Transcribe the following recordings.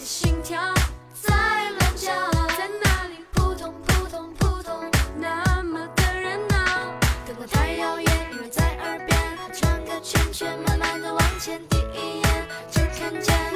的心跳在乱叫，在那里扑通扑通扑通，那么的热闹。灯光太耀眼，音乐在耳边，转个圈圈，慢慢的往前，第一眼就看见。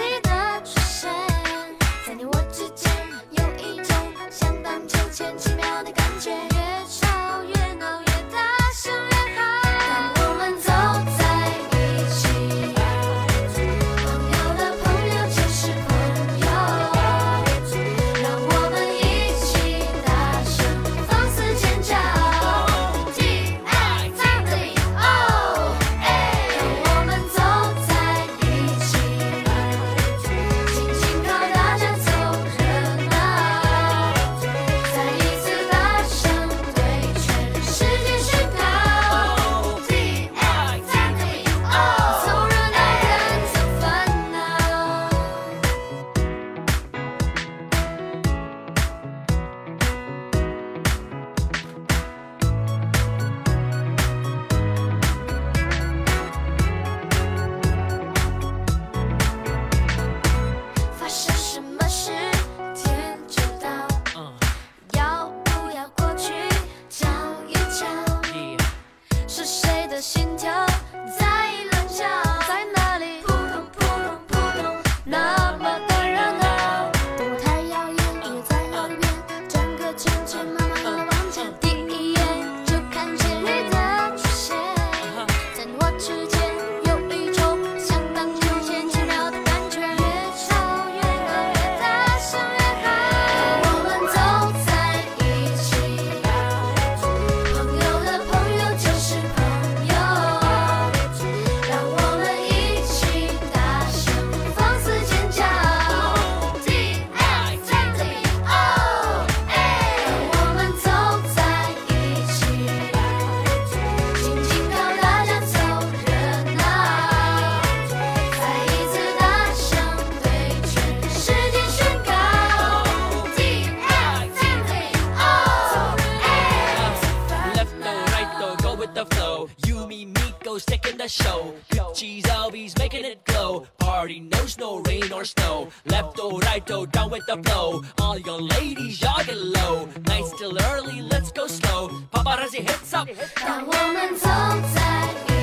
Joe's taking the show. Cheese always making it glow. Party knows no rain or snow. Left or right or down with the flow. All your ladies, y'all low. Night's still early, let's go slow. Paparazzi hits up. The woman's outside.